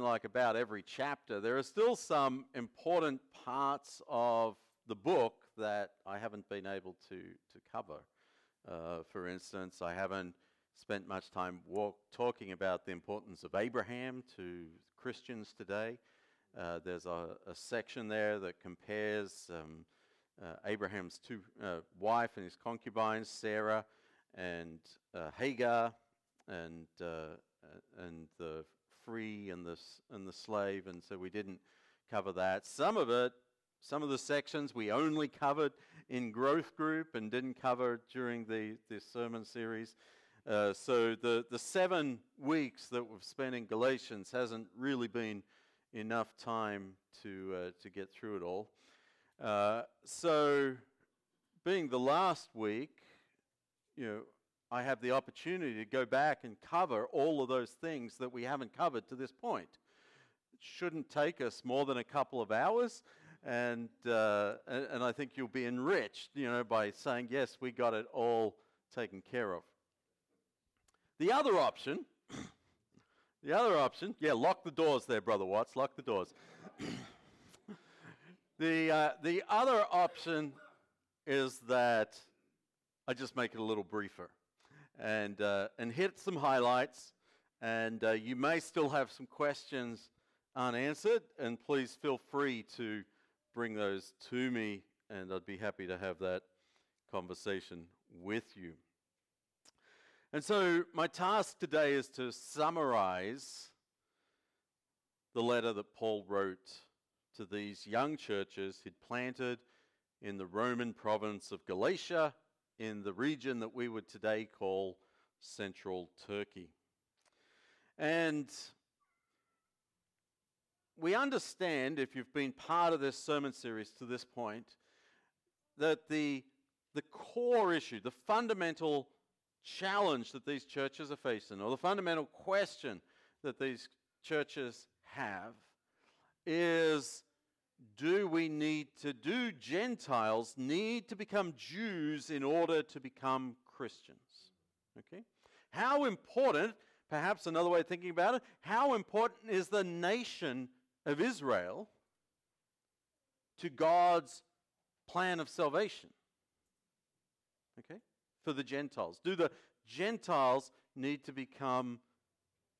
like about every chapter, there are still some important parts of the book that I haven't been able to, to cover. Uh, for instance, I haven't spent much time walk, talking about the importance of Abraham to Christians today. Uh, there's a, a, section there that compares um, uh, Abraham's two uh, wife and his concubines, Sarah and uh, Hagar, and uh, and the free and the and the slave, and so we didn't cover that. Some of it, some of the sections, we only covered in growth group and didn't cover during the the sermon series. Uh, so the the seven weeks that we've spent in Galatians hasn't really been enough time to uh, to get through it all. Uh, so, being the last week, you know, I have the opportunity to go back and cover all of those things that we haven't covered to this point. It shouldn't take us more than a couple of hours, and, uh, and, I think you'll be enriched, you know, by saying, yes, we got it all taken care of. The other option, the other option, yeah, lock the doors there, Brother Watts, lock the doors. the, uh, the other option is that I just make it a little briefer and, uh, and hit some highlights. And uh, you may still have some questions unanswered, and please feel free to bring those to me, and I'd be happy to have that conversation with you. And so, my task today is to summarize the letter that Paul wrote to these young churches he'd planted in the Roman province of Galatia in the region that we would today call central Turkey. And we understand, if you've been part of this sermon series to this point, that the, the core issue, the fundamental challenge that these churches are facing, or the fundamental question that these churches have, is do we need to, do Gentiles need to become Jews in order to become Christians? Okay? How important, perhaps another way of thinking about it, how important is the nation of Israel to God's plan of salvation? Okay? For the Gentiles. Do the Gentiles need to become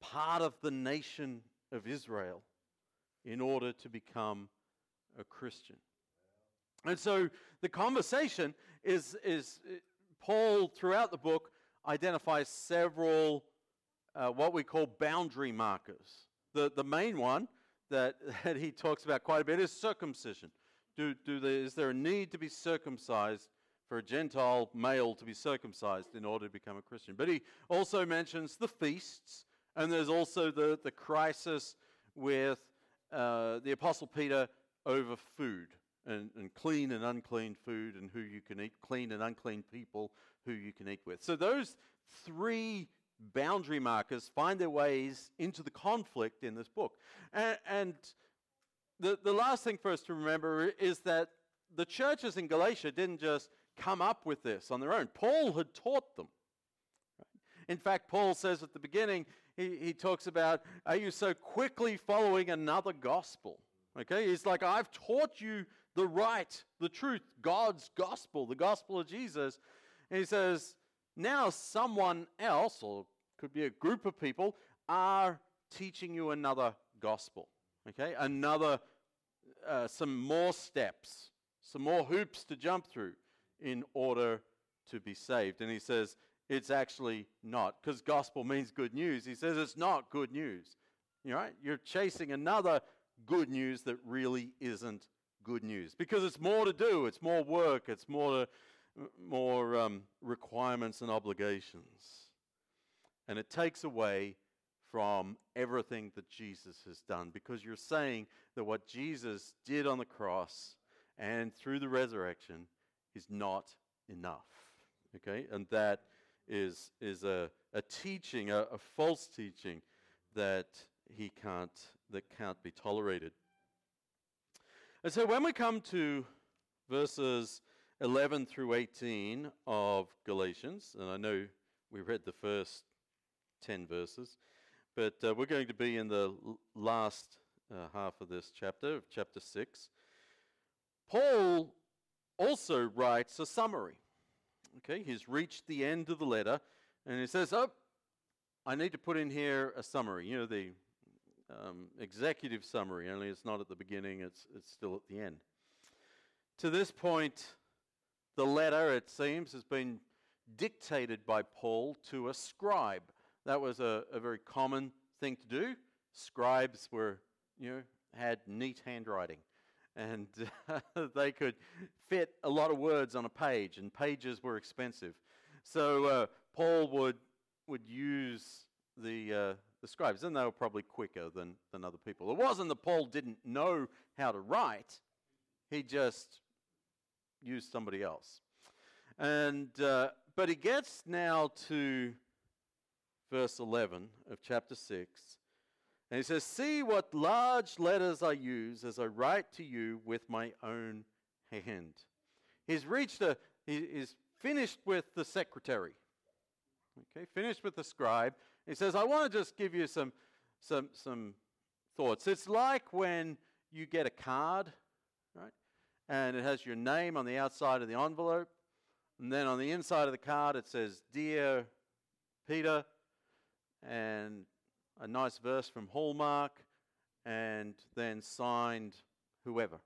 part of the nation of Israel in order to become a Christian. And so the conversation is, is Paul, throughout the book, identifies several uh, what we call boundary markers. The, the main one that, that he talks about quite a bit is circumcision. Do, do the, is there a need to be circumcised for a Gentile male to be circumcised in order to become a Christian? But he also mentions the feasts, and there's also the, the crisis with uh, the Apostle Peter over food and, and clean and unclean food and who you can eat, clean and unclean people who you can eat with. So those three boundary markers find their ways into the conflict in this book. And, and the, the last thing for us to remember is that the churches in Galatia didn't just come up with this on their own. Paul had taught them. In fact, Paul says at the beginning, he, he talks about, Are you so quickly following another gospel? Okay, he's like, I've taught you the right, the truth, God's gospel, the gospel of Jesus. And he says, now someone else, or could be a group of people, are teaching you another gospel. Okay, another, uh, some more steps, some more hoops to jump through in order to be saved. And he says, it's actually not, because gospel means good news. He says it's not good news. You right? You're chasing another good news that really isn't good news because it's more to do, it's more work, it's more, to, more um, requirements and obligations. And it takes away from everything that Jesus has done because you're saying that what Jesus did on the cross and through the resurrection is not enough. Okay? And that is, is a, a teaching, a, a false teaching that he can't, that can't be tolerated. And so when we come to verses 11 through 18 of Galatians, and I know we read the first 10 verses, but uh, we're going to be in the last uh, half of this chapter, of chapter 6. Paul also writes a summary. Okay, he's reached the end of the letter, and he says, Oh, I need to put in here a summary. You know, the um, executive summary, only it's not at the beginning, it's, it's still at the end. To this point, the letter, it seems, has been dictated by Paul to a scribe. That was a, a very common thing to do. Scribes were, you know, had neat handwriting and they could fit a lot of words on a page, and pages were expensive. So uh, Paul would would use the uh, the scribes, and they were probably quicker than than other people. It wasn't that Paul didn't know how to write; he just used somebody else. And uh, but he gets now to verse 11 of chapter 6 and he says, See what large letters I use as I write to you with my own hand. He's reached a, he, he's finished with the secretary. Okay, finished with the scribe. He says, I want to just give you some, some, some thoughts. It's like when you get a card, right? And it has your name on the outside of the envelope. And then on the inside of the card, it says, Dear Peter, and a nice verse from Hallmark, and then signed whoever.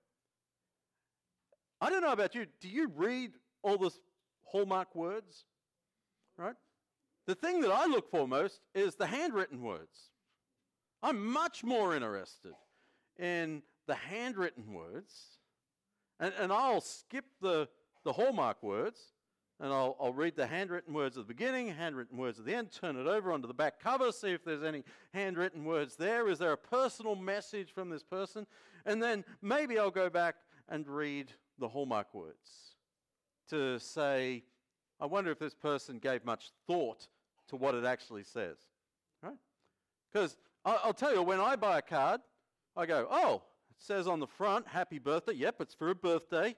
I don't know about you. Do you read all the Hallmark words? Right? The thing that I look for most is the handwritten words. I'm much more interested in the handwritten words, and, and I'll skip the, the Hallmark words and I'll, I'll read the handwritten words at the beginning, handwritten words at the end, turn it over onto the back cover, see if there's any handwritten words there. Is there a personal message from this person? And then maybe I'll go back and read the hallmark words to say, I wonder if this person gave much thought to what it actually says. Right? Because I'll tell you, when I buy a card, I go, oh, it says on the front, happy birthday. Yep, it's for a birthday.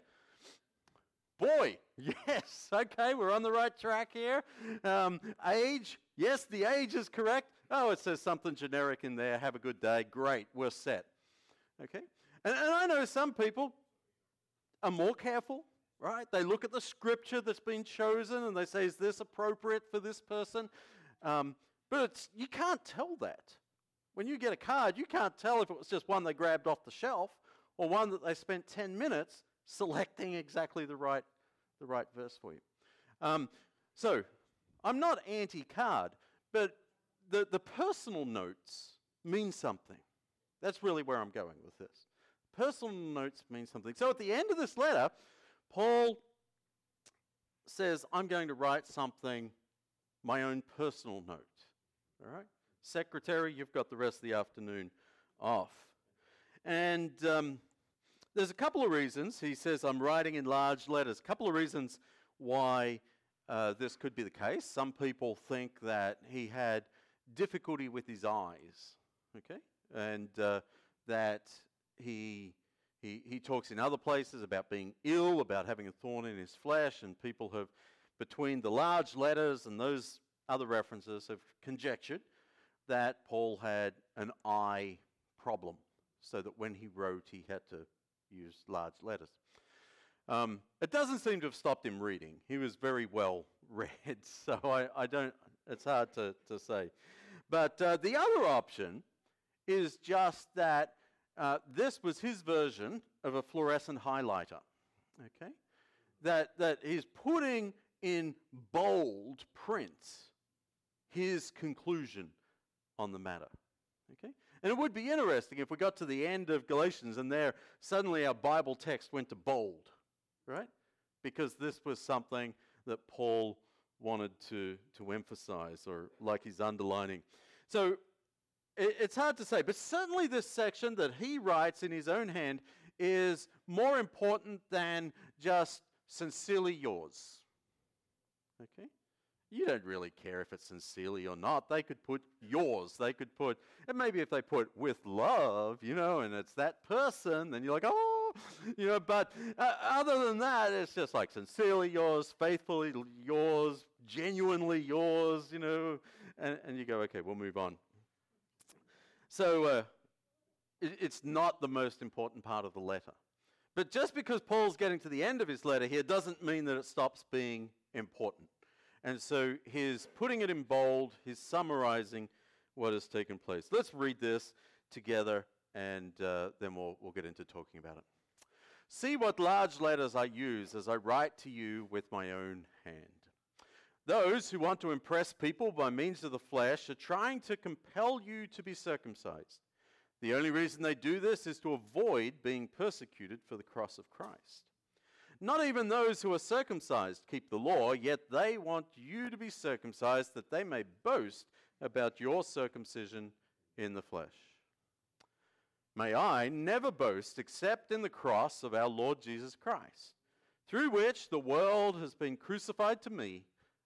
Boy, yes, okay, we're on the right track here. Um, age, yes, the age is correct. Oh, it says something generic in there. Have a good day. Great, we're set. Okay? And, and I know some people are more careful, right? They look at the scripture that's been chosen and they say, is this appropriate for this person? Um, but you can't tell that. When you get a card, you can't tell if it was just one they grabbed off the shelf or one that they spent 10 minutes selecting exactly the right, the right verse for you. Um, so, I'm not anti card, but the, the personal notes mean something. That's really where I'm going with this. Personal notes mean something. So, at the end of this letter, Paul says, I'm going to write something, my own personal note. All right? Secretary, you've got the rest of the afternoon off. And um, there's a couple of reasons. He says, I'm writing in large letters. A couple of reasons why uh, this could be the case. Some people think that he had difficulty with his eyes, okay? And uh, that he, he, he talks in other places about being ill, about having a thorn in his flesh, and people have, between the large letters and those other references, have conjectured that Paul had an eye problem, so that when he wrote, he had to use large letters. Um, it doesn't seem to have stopped him reading. He was very well read, so I, I don't, it's hard to, to say. But uh, the other option is just that uh, this was his version of a fluorescent highlighter. Okay? That, that he's putting in bold print his conclusion on the matter. Okay? And it would be interesting if we got to the end of Galatians and there suddenly our Bible text went to bold, right? Because this was something that Paul wanted to, to emphasize or like he's underlining. So it's hard to say, but certainly this section that he writes in his own hand is more important than just sincerely yours. Okay? you don't really care if it's sincerely or not. They could put yours. They could put, and maybe if they put with love, you know, and it's that person, then you're like, oh, you know, but uh, other than that, it's just like sincerely yours, faithfully yours, genuinely yours, you know, and, and you go, okay, we'll move on. So uh, it, it's not the most important part of the letter. But just because Paul's getting to the end of his letter here doesn't mean that it stops being important. And so he's putting it in bold, he's summarizing what has taken place. Let's read this together and uh, then we'll, we'll get into talking about it. See what large letters I use as I write to you with my own hand. Those who want to impress people by means of the flesh are trying to compel you to be circumcised. The only reason they do this is to avoid being persecuted for the cross of Christ. Not even those who are circumcised keep the law, yet they want you to be circumcised that they may boast about your circumcision in the flesh. May I never boast except in the cross of our Lord Jesus Christ, through which the world has been crucified to me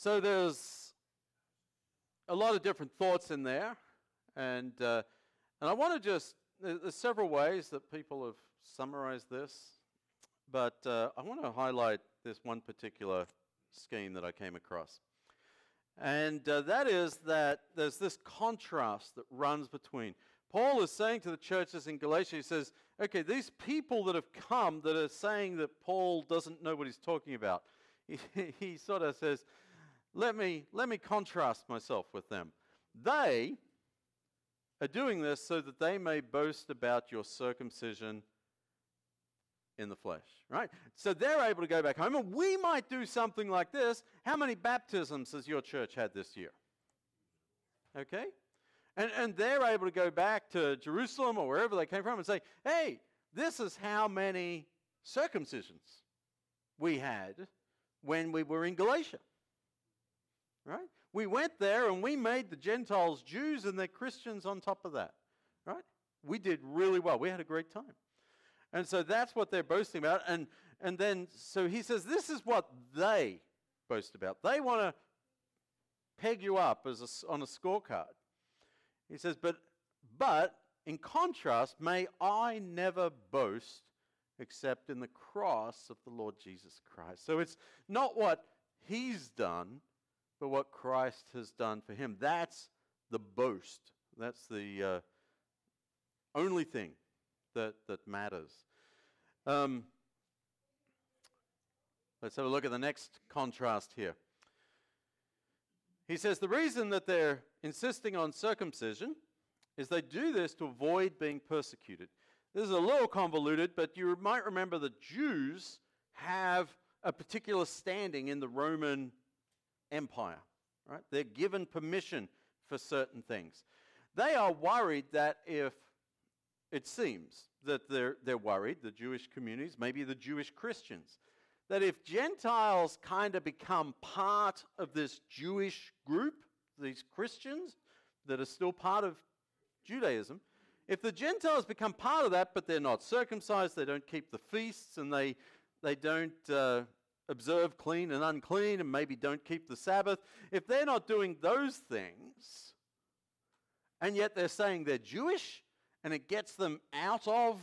So there's a lot of different thoughts in there, and uh, and I want to just there's several ways that people have summarized this, but uh, I want to highlight this one particular scheme that I came across. And uh, that is that there's this contrast that runs between. Paul is saying to the churches in Galatia, he says, okay, these people that have come that are saying that Paul doesn't know what he's talking about, he, he sort of says, let me, let me contrast myself with them. They are doing this so that they may boast about your circumcision in the flesh, right? So they're able to go back home, and we might do something like this. How many baptisms has your church had this year? Okay? And, and they're able to go back to Jerusalem or wherever they came from and say, hey, this is how many circumcisions we had when we were in Galatia. Right? We went there and we made the Gentiles Jews and they're Christians on top of that. Right? We did really well. We had a great time. And so that's what they're boasting about. And, and then, so he says, this is what they boast about. They want to peg you up as a, on a scorecard. He says, but, but in contrast, may I never boast except in the cross of the Lord Jesus Christ. So it's not what he's done, but what Christ has done for him. That's the boast. That's the uh, only thing that, that matters. Um, let's have a look at the next contrast here. He says the reason that they're insisting on circumcision is they do this to avoid being persecuted. This is a little convoluted, but you might remember that Jews have a particular standing in the Roman Empire. Right? They're given permission for certain things. They are worried that if it seems that they're, they're worried, the Jewish communities, maybe the Jewish Christians, that if Gentiles kind of become part of this Jewish group, these Christians that are still part of Judaism, if the Gentiles become part of that, but they're not circumcised, they don't keep the feasts, and they, they don't uh, observe clean and unclean, and maybe don't keep the Sabbath, if they're not doing those things, and yet they're saying they're Jewish, and it gets them out of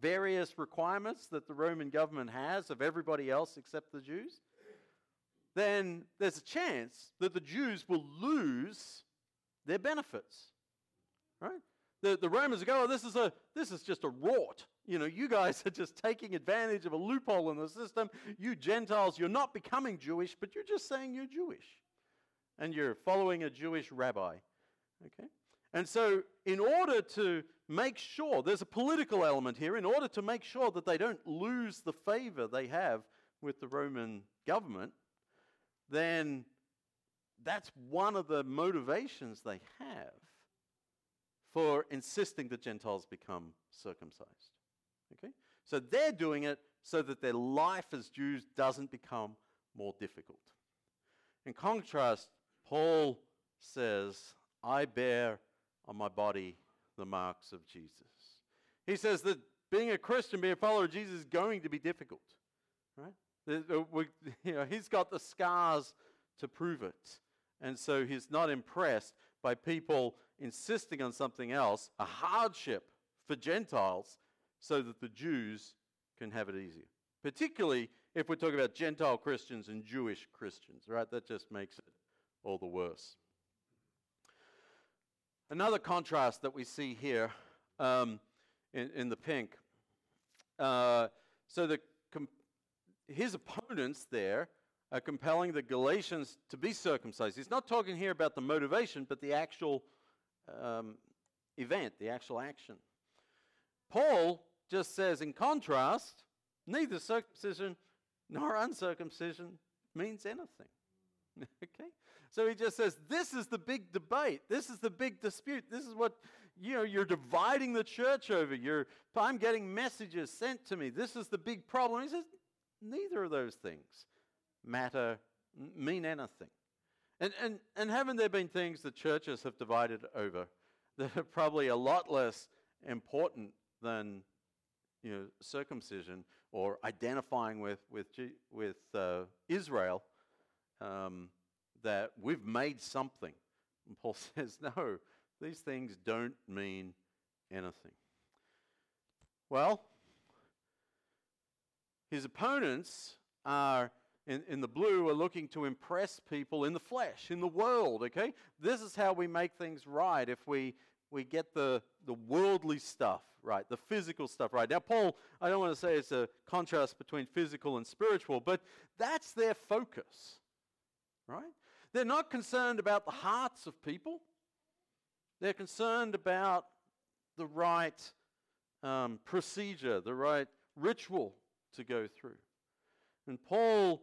various requirements that the Roman government has of everybody else except the Jews, then there's a chance that the Jews will lose their benefits. Right? The, the Romans go, oh, this is, a, this is just a rort. You know, you guys are just taking advantage of a loophole in the system. You Gentiles, you're not becoming Jewish, but you're just saying you're Jewish. And you're following a Jewish rabbi. Okay? And so, in order to make sure, there's a political element here, in order to make sure that they don't lose the favor they have with the Roman government, then that's one of the motivations they have for insisting that Gentiles become circumcised. Okay? So they're doing it so that their life as Jews doesn't become more difficult. In contrast, Paul says, I bear on my body the marks of Jesus. He says that being a Christian, being a follower of Jesus is going to be difficult, right? Uh, you know, he's got the scars to prove it. And so he's not impressed by people insisting on something else, a hardship for Gentiles, so that the Jews can have it easier. Particularly if we're talking about Gentile Christians and Jewish Christians, right? That just makes it all the worse. Another contrast that we see here um, in, in, the pink. Uh, so the his opponents there are compelling the Galatians to be circumcised. He's not talking here about the motivation, but the actual um, event, the actual action. Paul just says, in contrast, neither circumcision nor uncircumcision means anything. okay? So he just says, this is the big debate. This is the big dispute. This is what, you know, you're dividing the church over. You're, I'm getting messages sent to me. This is the big problem. He says, neither of those things matter, mean anything. And, and, and haven't there been things that churches have divided over that are probably a lot less important than you know, circumcision or identifying with, with, with uh, Israel, um, that we've made something. And Paul says, no, these things don't mean anything. Well, his opponents are in, in the blue are looking to impress people in the flesh, in the world, okay? This is how we make things right if we, we get the, the worldly stuff right, the physical stuff right. Now, Paul, I don't want to say it's a contrast between physical and spiritual, but that's their focus, right? They're not concerned about the hearts of people, they're concerned about the right um, procedure, the right ritual to go through. And Paul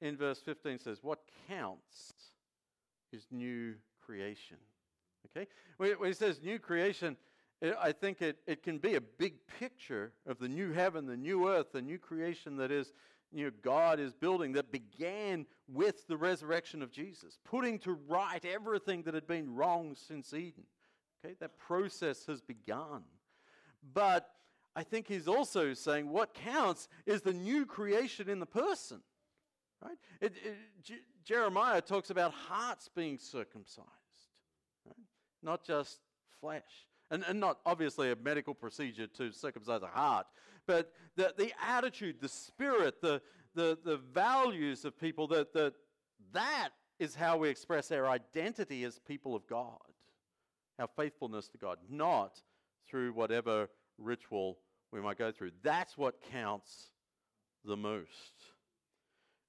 in verse 15 says, What counts is new creation. Okay? When, he says new creation, I think it, it can be a big picture of the new heaven, the new earth, the new creation that is, you know, God is building that began with the resurrection of Jesus, putting to right everything that had been wrong since Eden. Okay? That process has begun. But I think he's also saying what counts is the new creation in the person. Right? It, it, J- Jeremiah talks about hearts being circumcised? Not just flesh. And, and not obviously a medical procedure to circumcise a heart, but the, the attitude, the spirit, the, the, the values of people, that, that, that is how we express our identity as people of God, our faithfulness to God, not through whatever ritual we might go through. That's what counts the most.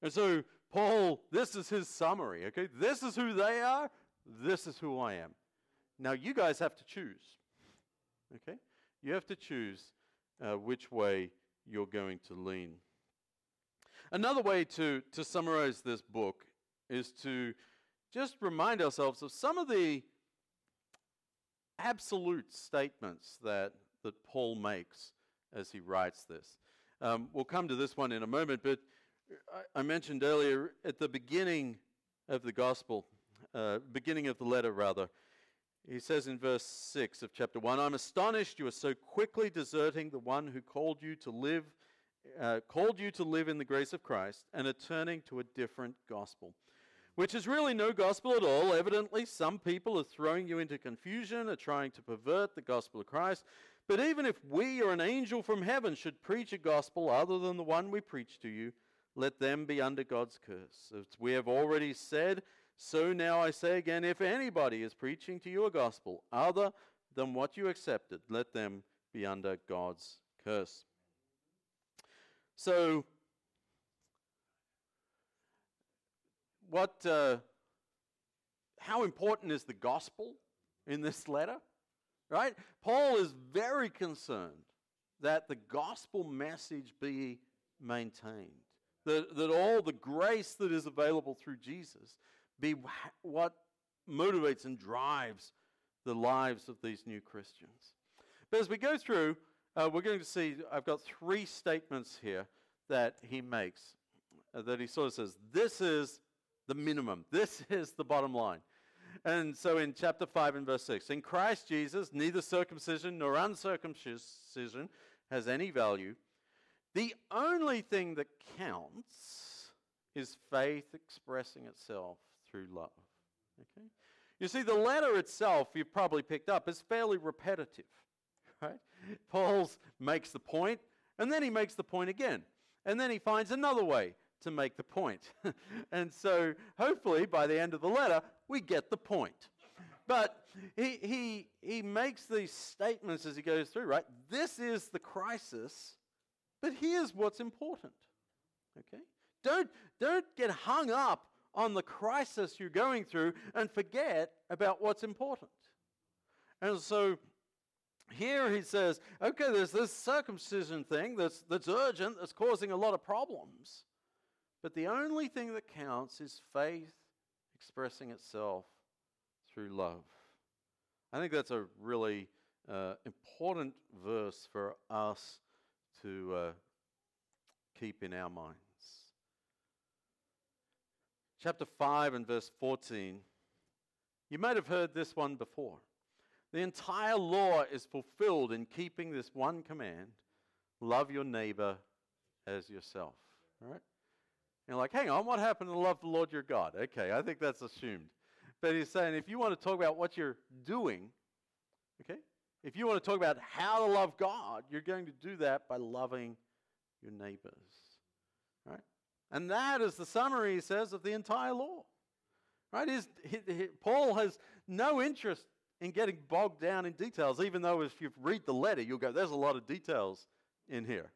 And so, Paul, this is his summary, okay? This is who they are, this is who I am. Now, you guys have to choose, okay? You have to choose uh, which way you're going to lean. Another way to, to summarize this book is to just remind ourselves of some of the absolute statements that, that Paul makes as he writes this. Um, we'll come to this one in a moment, but I mentioned earlier at the beginning of the gospel, uh, beginning of the letter, rather, he says in verse 6 of chapter 1 I'm astonished you are so quickly deserting the one who called you to live. Uh, called you to live in the grace of Christ and are turning to a different gospel, which is really no gospel at all. Evidently, some people are throwing you into confusion, are trying to pervert the gospel of Christ. But even if we or an angel from heaven should preach a gospel other than the one we preach to you, let them be under God's curse. As we have already said, so now I say again if anybody is preaching to you a gospel other than what you accepted, let them be under God's curse. So, what, uh, how important is the gospel in this letter? Right? Paul is very concerned that the gospel message be maintained. That, that all the grace that is available through Jesus be what motivates and drives the lives of these new Christians. But as we go through, uh, we're going to see, I've got three statements here that he makes, uh, that he sort of says, this is the minimum, this is the bottom line. And so in chapter 5 and verse 6, in Christ Jesus, neither circumcision nor uncircumcision has any value. The only thing that counts is faith expressing itself through love. Okay? You see, the letter itself, you've probably picked up, is fairly repetitive. Right? Paul makes the point, and then he makes the point again. And then he finds another way to make the point. and so hopefully by the end of the letter, we get the point. But he, he, he makes these statements as he goes through, right? This is the crisis, but here's what's important. Okay? Don't, don't get hung up on the crisis you're going through and forget about what's important. And so here he says, okay, there's this circumcision thing that's, that's urgent, that's causing a lot of problems. But the only thing that counts is faith expressing itself through love. I think that's a really uh, important verse for us to uh, keep in our minds chapter 5 and verse 14. You might have heard this one before. The entire law is fulfilled in keeping this one command love your neighbor as yourself. All right? You're like, hang on, what happened to love the Lord your God? Okay, I think that's assumed. But he's saying if you want to talk about what you're doing, okay, if you want to talk about how to love God, you're going to do that by loving your neighbors. Right? And that is the summary, he says, of the entire law. Right? Paul has no interest in getting bogged down in details, even though if you read the letter, you'll go, there's a lot of details in here.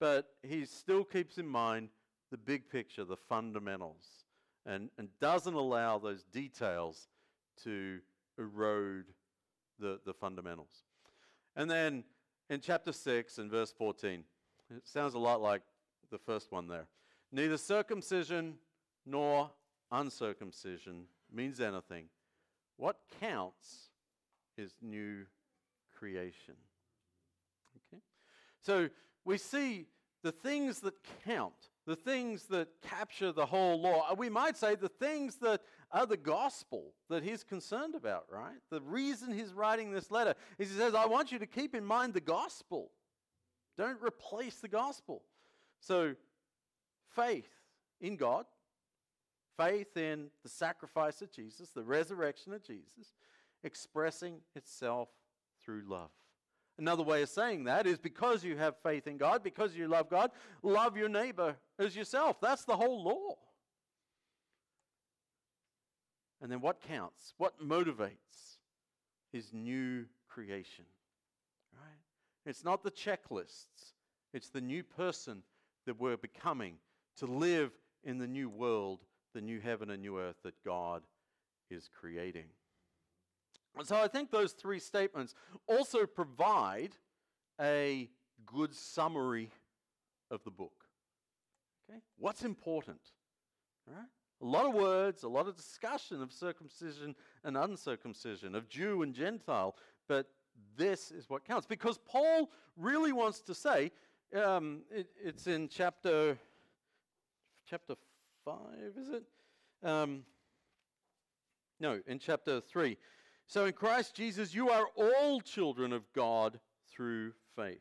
But he still keeps in mind the big picture, the fundamentals, and, and doesn't allow those details to erode the, the fundamentals. And then in chapter 6 and verse 14, it sounds a lot like the first one there. Neither circumcision nor uncircumcision means anything. What counts is new creation. Okay? So we see the things that count, the things that capture the whole law. Uh, we might say the things that are the gospel that he's concerned about, right? The reason he's writing this letter is he says, I want you to keep in mind the gospel. Don't replace the gospel. So, faith in God, faith in the sacrifice of Jesus, the resurrection of Jesus, expressing itself through love. Another way of saying that is because you have faith in God, because you love God, love your neighbor as yourself. That's the whole law. And then what counts? What motivates is new creation. Right? It's not the checklists. It's the new person that we're becoming to live in the new world, the new heaven and new earth that God is creating. And so I think those three statements also provide a good summary of the book. Okay? What's important? All right? A lot of words, a lot of discussion of circumcision and uncircumcision, of Jew and Gentile, but this is what counts. Because Paul really wants to say um, it, it's in chapter chapter five, is it? Um, no, in chapter three. So in Christ Jesus, you are all children of God through faith.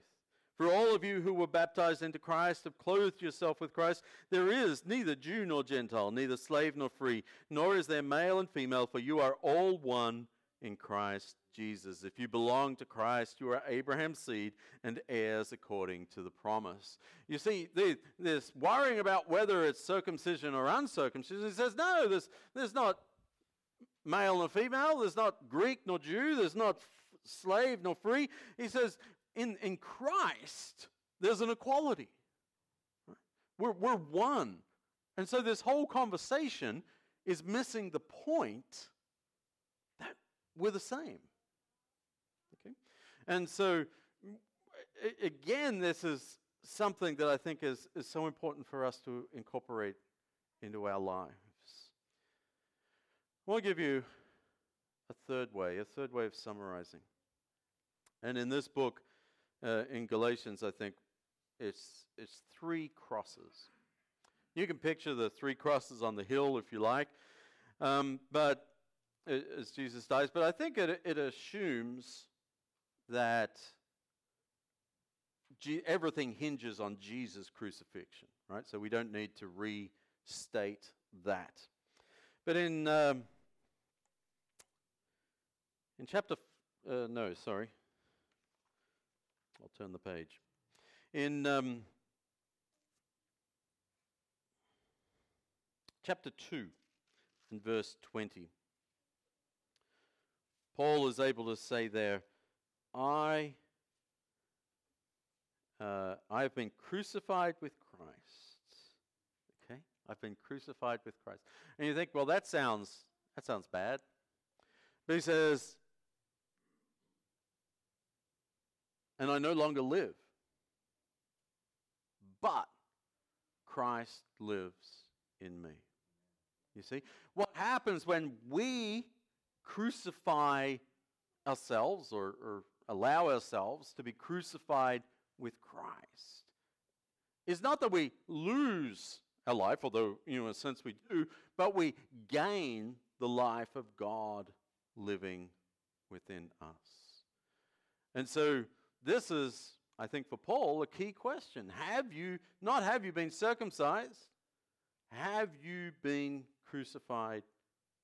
For all of you who were baptized into Christ have clothed yourself with Christ. There is neither Jew nor Gentile, neither slave nor free, nor is there male and female, for you are all one in Christ Jesus. If you belong to Christ, you are Abraham's seed and heirs according to the promise. You see, this worrying about whether it's circumcision or uncircumcision, he says, no, there's, there's not male nor female, there's not Greek nor Jew, there's not f- slave nor free. He says, in, in Christ, there's an equality. We're, we're one. And so this whole conversation is missing the point we're the same. Okay? And so, again, this is something that I think is, is so important for us to incorporate into our lives. I want to give you a third way, a third way of summarizing. And in this book, uh, in Galatians, I think it's, it's three crosses. You can picture the three crosses on the hill if you like. Um, but as Jesus dies, but I think it, it assumes that G- everything hinges on Jesus' crucifixion, right? So we don't need to restate that. But in um, in chapter, f- uh, no, sorry, I'll turn the page. In um, chapter 2 and verse 20, Paul is able to say there, I, uh, I have been crucified with Christ. Okay? I've been crucified with Christ. And you think, well, that sounds, that sounds bad. But he says, and I no longer live, but Christ lives in me. You see? What happens when we crucify ourselves or, or allow ourselves to be crucified with Christ is not that we lose our life, although, you know, in a sense we do, but we gain the life of God living within us. And so this is, I think, for Paul, a key question. Have you, not have you been circumcised, have you been crucified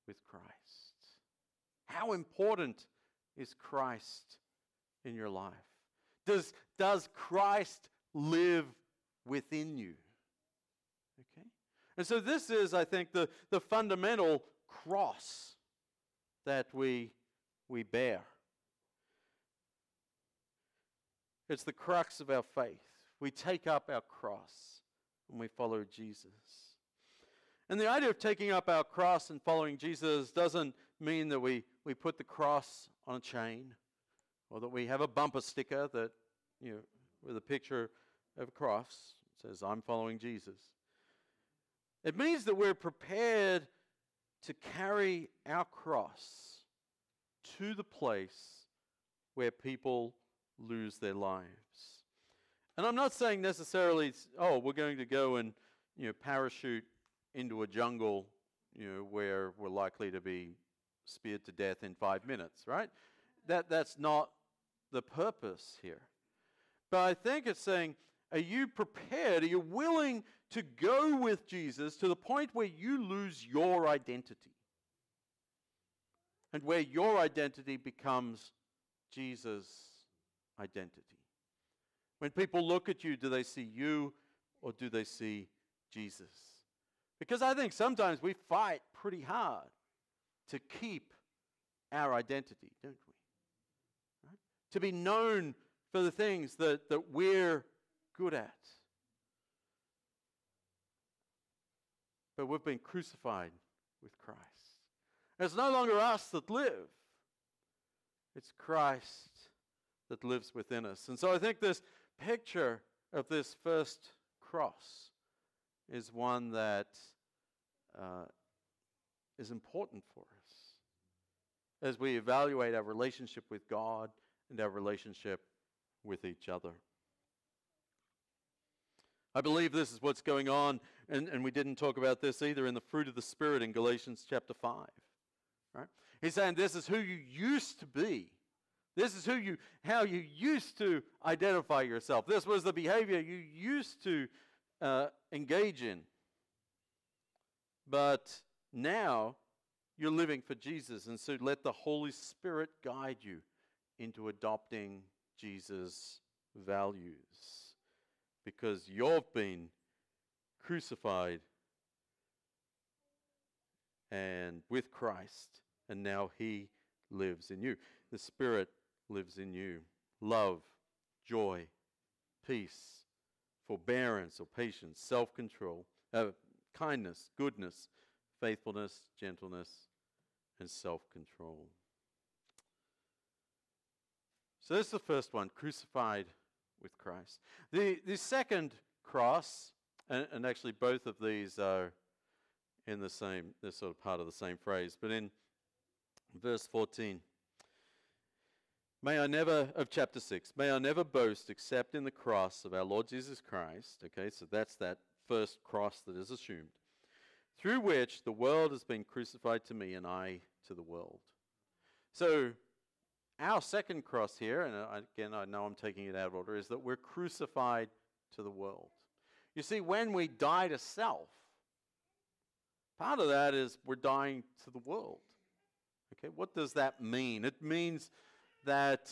with Christ? How important is Christ in your life? Does, does Christ live within you? Okay? And so this is, I think, the, the fundamental cross that we, we bear. It's the crux of our faith. We take up our cross and we follow Jesus. And the idea of taking up our cross and following Jesus doesn't mean that we, we put the cross on a chain or that we have a bumper sticker that, you know, with a picture of a cross says, I'm following Jesus. It means that we're prepared to carry our cross to the place where people lose their lives. And I'm not saying necessarily, oh, we're going to go and you know parachute into a jungle, you know, where we're likely to be speared to death in five minutes, right? That that's not the purpose here. But I think it's saying, are you prepared? Are you willing to go with Jesus to the point where you lose your identity? And where your identity becomes Jesus' identity. When people look at you, do they see you or do they see Jesus? Because I think sometimes we fight pretty hard to keep our identity, don't we? Right? To be known for the things that, that we're good at. But we've been crucified with Christ. And it's no longer us that live, it's Christ that lives within us. And so I think this picture of this first cross is one that uh, is important for us as we evaluate our relationship with God and our relationship with each other. I believe this is what's going on, and, and we didn't talk about this either in the fruit of the Spirit in Galatians chapter 5. Right? He's saying this is who you used to be. This is who you, how you used to identify yourself. This was the behavior you used to uh, engage in. But now you're living for Jesus, and so let the Holy Spirit guide you into adopting Jesus' values because you've been crucified and with Christ, and now He lives in you. The Spirit lives in you. Love, joy, peace, forbearance or patience, self control, uh, kindness, goodness, faithfulness, gentleness, and self control. So, this is the first one crucified with Christ. The, the second cross, and, and actually both of these are in the same, they're sort of part of the same phrase, but in verse 14. May I never, of chapter 6, may I never boast except in the cross of our Lord Jesus Christ. Okay, so that's that first cross that is assumed. Through which the world has been crucified to me and I to the world. So, our second cross here, and uh, again, I know I'm taking it out of order, is that we're crucified to the world. You see, when we die to self, part of that is we're dying to the world. Okay, what does that mean? It means that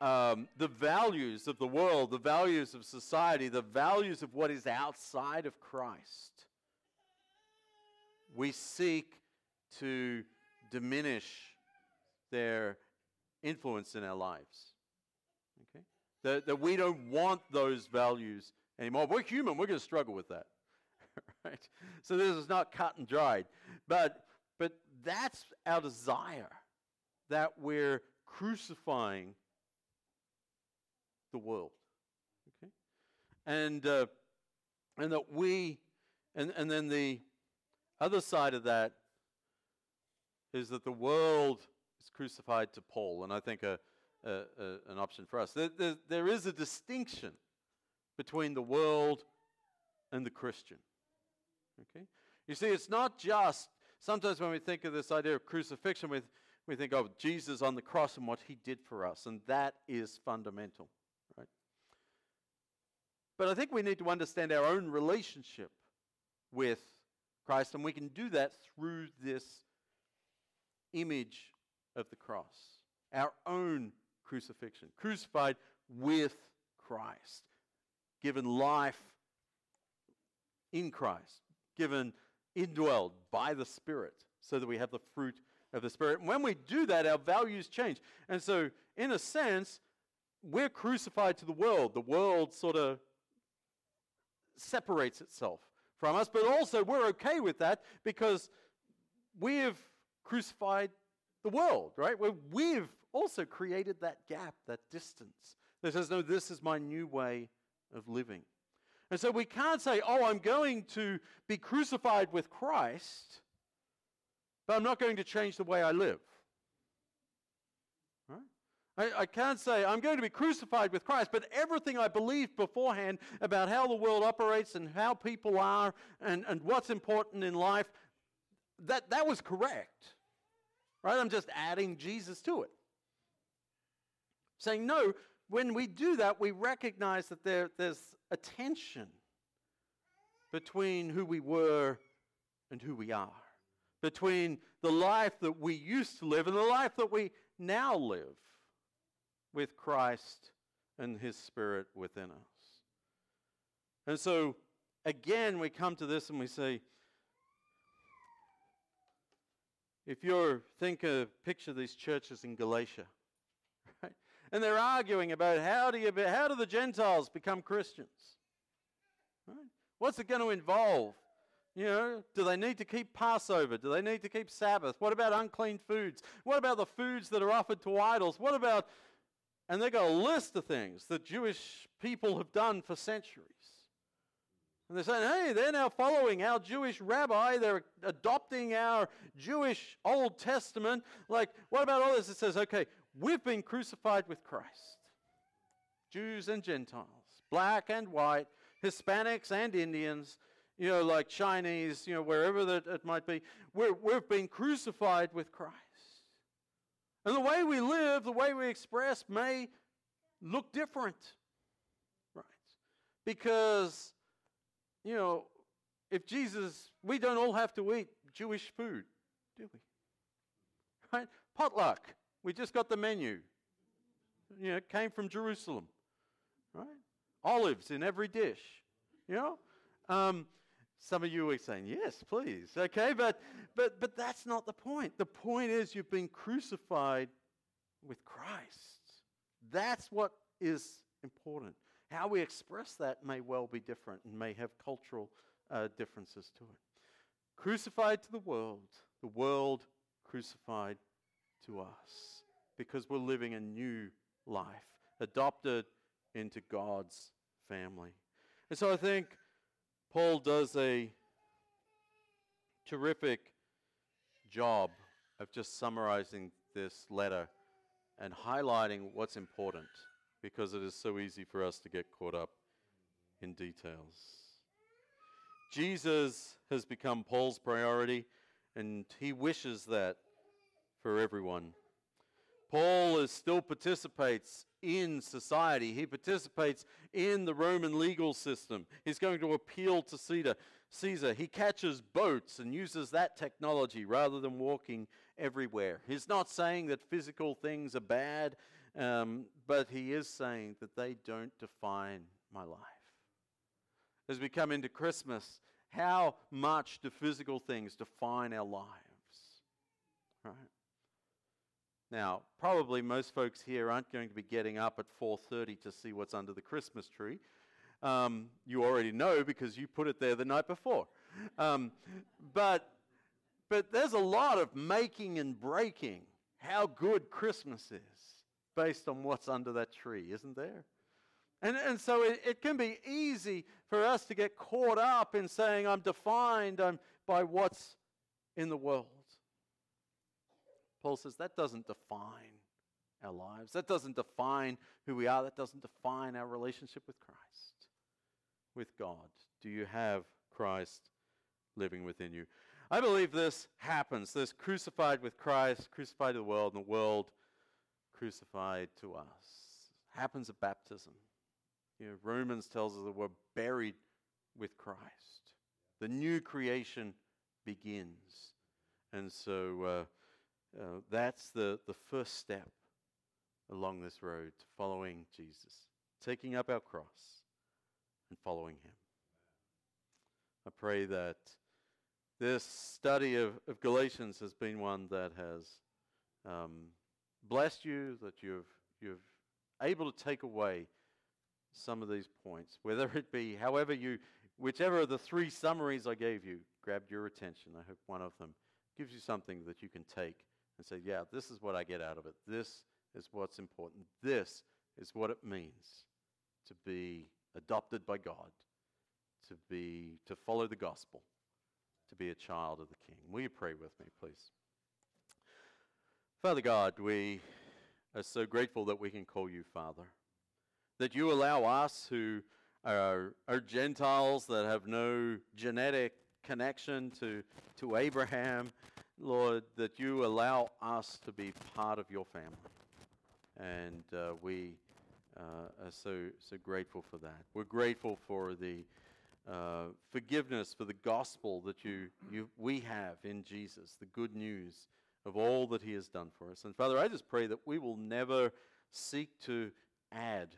um, the values of the world, the values of society, the values of what is outside of Christ, we seek to diminish their influence in our lives. Okay? That, that we don't want those values anymore. We're human, we're going to struggle with that. right? So this is not cut and dried. But, but that's our desire that we're crucifying the world. Okay? And, uh, and that we, and, and then the other side of that is that the world is crucified to Paul, and I think a, a, a an option for us. There, there, there is a distinction between the world and the Christian. Okay? You see, it's not just, sometimes when we think of this idea of crucifixion, we, we think of Jesus on the cross and what he did for us, and that is fundamental, right? But I think we need to understand our own relationship with Christ, and we can do that through this image of the cross, our own crucifixion, crucified with Christ, given life in Christ, given indwelled by the Spirit, so that we have the fruit of the Spirit. And when we do that, our values change. And so, in a sense, we're crucified to the world. The world sort of separates itself from us, but also we're okay with that because we have crucified the world, right? Where we've also created that gap, that distance that says, no, this is my new way of living. And so we can't say, oh, I'm going to be crucified with Christ, but I'm not going to change the way I live. I, I can't say, I'm going to be crucified with Christ, but everything I believed beforehand about how the world operates and how people are and, and what's important in life, that, that was correct. Right? I'm just adding Jesus to it. Saying, no, when we do that, we recognize that there, there's a tension between who we were and who we are, between the life that we used to live and the life that we now live with Christ and His Spirit within us. And so, again, we come to this and we say, If you're think of picture these churches in Galatia, right? And they're arguing about how do you how do the Gentiles become Christians? Right? What's it going to involve? You know, do they need to keep Passover? Do they need to keep Sabbath? What about unclean foods? What about the foods that are offered to idols? What about and they've got a list of things that Jewish people have done for centuries. And they're saying, hey, they're now following our Jewish rabbi. They're adopting our Jewish Old Testament. Like, what about all this? It says, okay, we've been crucified with Christ. Jews and Gentiles, black and white, Hispanics and Indians, you know, like Chinese, you know, wherever that it might be. We're, we've been crucified with Christ. And the way we live, the way we express may look different. Right? Because you know, if Jesus, we don't all have to eat Jewish food, do we? Right? Potluck. We just got the menu. You know, it came from Jerusalem. Right? Olives in every dish. You know? Um, some of you are saying, yes, please. Okay, but, but, but that's not the point. The point is you've been crucified with Christ. That's what is important. How we express that may well be different and may have cultural uh, differences to it. Crucified to the world, the world crucified to us because we're living a new life, adopted into God's family. And so I think Paul does a terrific job of just summarizing this letter and highlighting what's important because it is so easy for us to get caught up in details. Jesus has become Paul's priority, and he wishes that for everyone. Paul is still participates in society. He participates in the Roman legal system. He's going to appeal to Caesar. Caesar. He catches boats and uses that technology rather than walking everywhere. He's not saying that physical things are bad, um, but he is saying that they don't define my life. As we come into Christmas, how much do physical things define our lives? Right? Now, probably most folks here aren't going to be getting up at 4:30 to see what's under the Christmas tree. Um, you already know because you put it there the night before. Um, but, but there's a lot of making and breaking how good Christmas is based on what's under that tree, isn't there? And, and so it, it can be easy for us to get caught up in saying, I'm defined I'm, by what's in the world. Paul says that doesn't define our lives. That doesn't define who we are. That doesn't define our relationship with Christ, with God. Do you have Christ living within you? I believe this happens. This crucified with Christ, crucified to the world, and the world crucified to us. Happens at baptism. You know, Romans tells us that we're buried with Christ. The new creation begins. And so uh, uh, that's the, the first step along this road to following Jesus, taking up our cross and following Him. I pray that this study of, of Galatians has been one that has um, blessed you, that you've, you've able to take away some of these points, whether it be however you, whichever of the three summaries I gave you grabbed your attention. I hope one of them gives you something that you can take and say, yeah, this is what I get out of it. This is what's important. This is what it means to be adopted by God, to be to follow the gospel, to be a child of the King. Will you pray with me, please? Father God, we are so grateful that we can call you Father. That you allow us who are, are Gentiles that have no genetic connection to, to Abraham, Lord, that you allow us to be part of your family. And uh, we uh, are so, so grateful for that. We're grateful for the uh, forgiveness, for the gospel that you, you, we have in Jesus, the good news of all that He has done for us. And Father, I just pray that we will never seek to add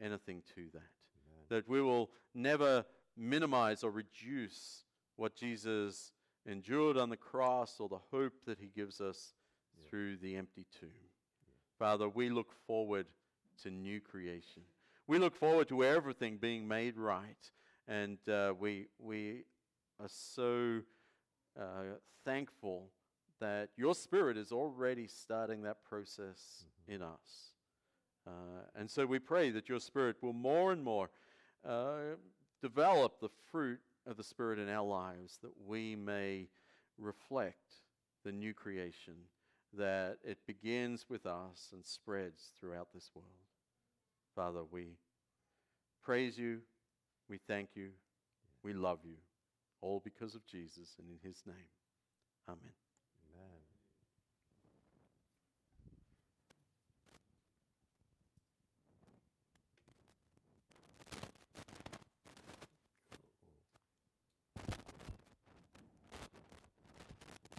anything to that, Amen. that we will never minimize or reduce what Jesus endured on the cross or the hope that He gives us yeah. through the empty tomb. Yeah. Father, we look forward to new creation. We look forward to everything being made right. And uh, we, we are so uh, thankful that your Spirit is already starting that process mm-hmm. in us. Uh, and so we pray that your Spirit will more and more uh, develop the fruit of the Spirit in our lives, that we may reflect the new creation, that it begins with us and spreads throughout this world. Father, we praise you, we thank you, we love you, all because of Jesus and in his name. Amen.